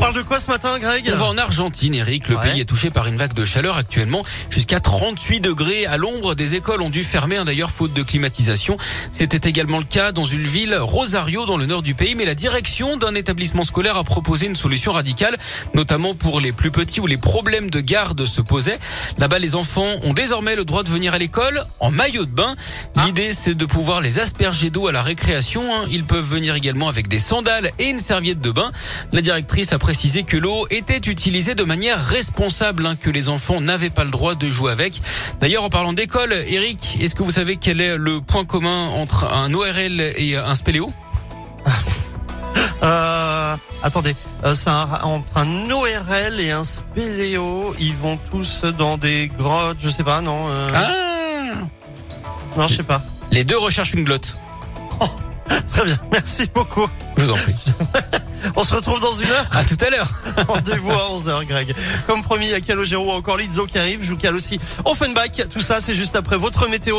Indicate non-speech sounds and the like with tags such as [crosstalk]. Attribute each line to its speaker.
Speaker 1: On parle de quoi ce matin, Greg
Speaker 2: On va en Argentine, Eric. Le
Speaker 1: Ouais.
Speaker 2: pays est touché par une vague de chaleur actuellement. Jusqu'à 38 degrés à l'ombre. Des écoles ont dû fermer, hein, d'ailleurs, faute de climatisation. C'était également le cas dans une ville, Rosario, dans le nord du pays. Mais la direction d'un établissement scolaire a proposé une solution radicale, notamment pour les plus petits où les problèmes de garde se posaient. Là-bas, les enfants ont désormais le droit de venir à l'école en maillot de bain. L'idée, c'est de pouvoir les asperger d'eau à la récréation. hein. Ils peuvent venir également avec des sandales et une serviette de bain. La directrice a précisé que l'eau était utilisée de manière responsable, hein, que les enfants n'avaient pas le droit de jouer avec. D'ailleurs, en parlant d'école, Eric, est-ce que vous savez quel est le point commun entre un ORL et un spéléo? [laughs]
Speaker 1: Euh, attendez, euh, c'est un, entre un ORL et un spéléo. Ils vont tous dans des grottes, je sais pas, non euh,
Speaker 2: Ah
Speaker 1: Non, je sais pas.
Speaker 2: Les deux recherchent une glotte. [laughs]
Speaker 1: Très bien, merci beaucoup.
Speaker 2: Je vous en prie. [laughs]
Speaker 1: On se retrouve dans une heure.
Speaker 2: À tout à l'heure. [laughs]
Speaker 1: Rendez-vous à 11h, Greg. Comme promis, il y a Calogero ou encore Lizzo qui arrive. Je vous cale aussi Offenbach. Tout ça, c'est juste après votre météo.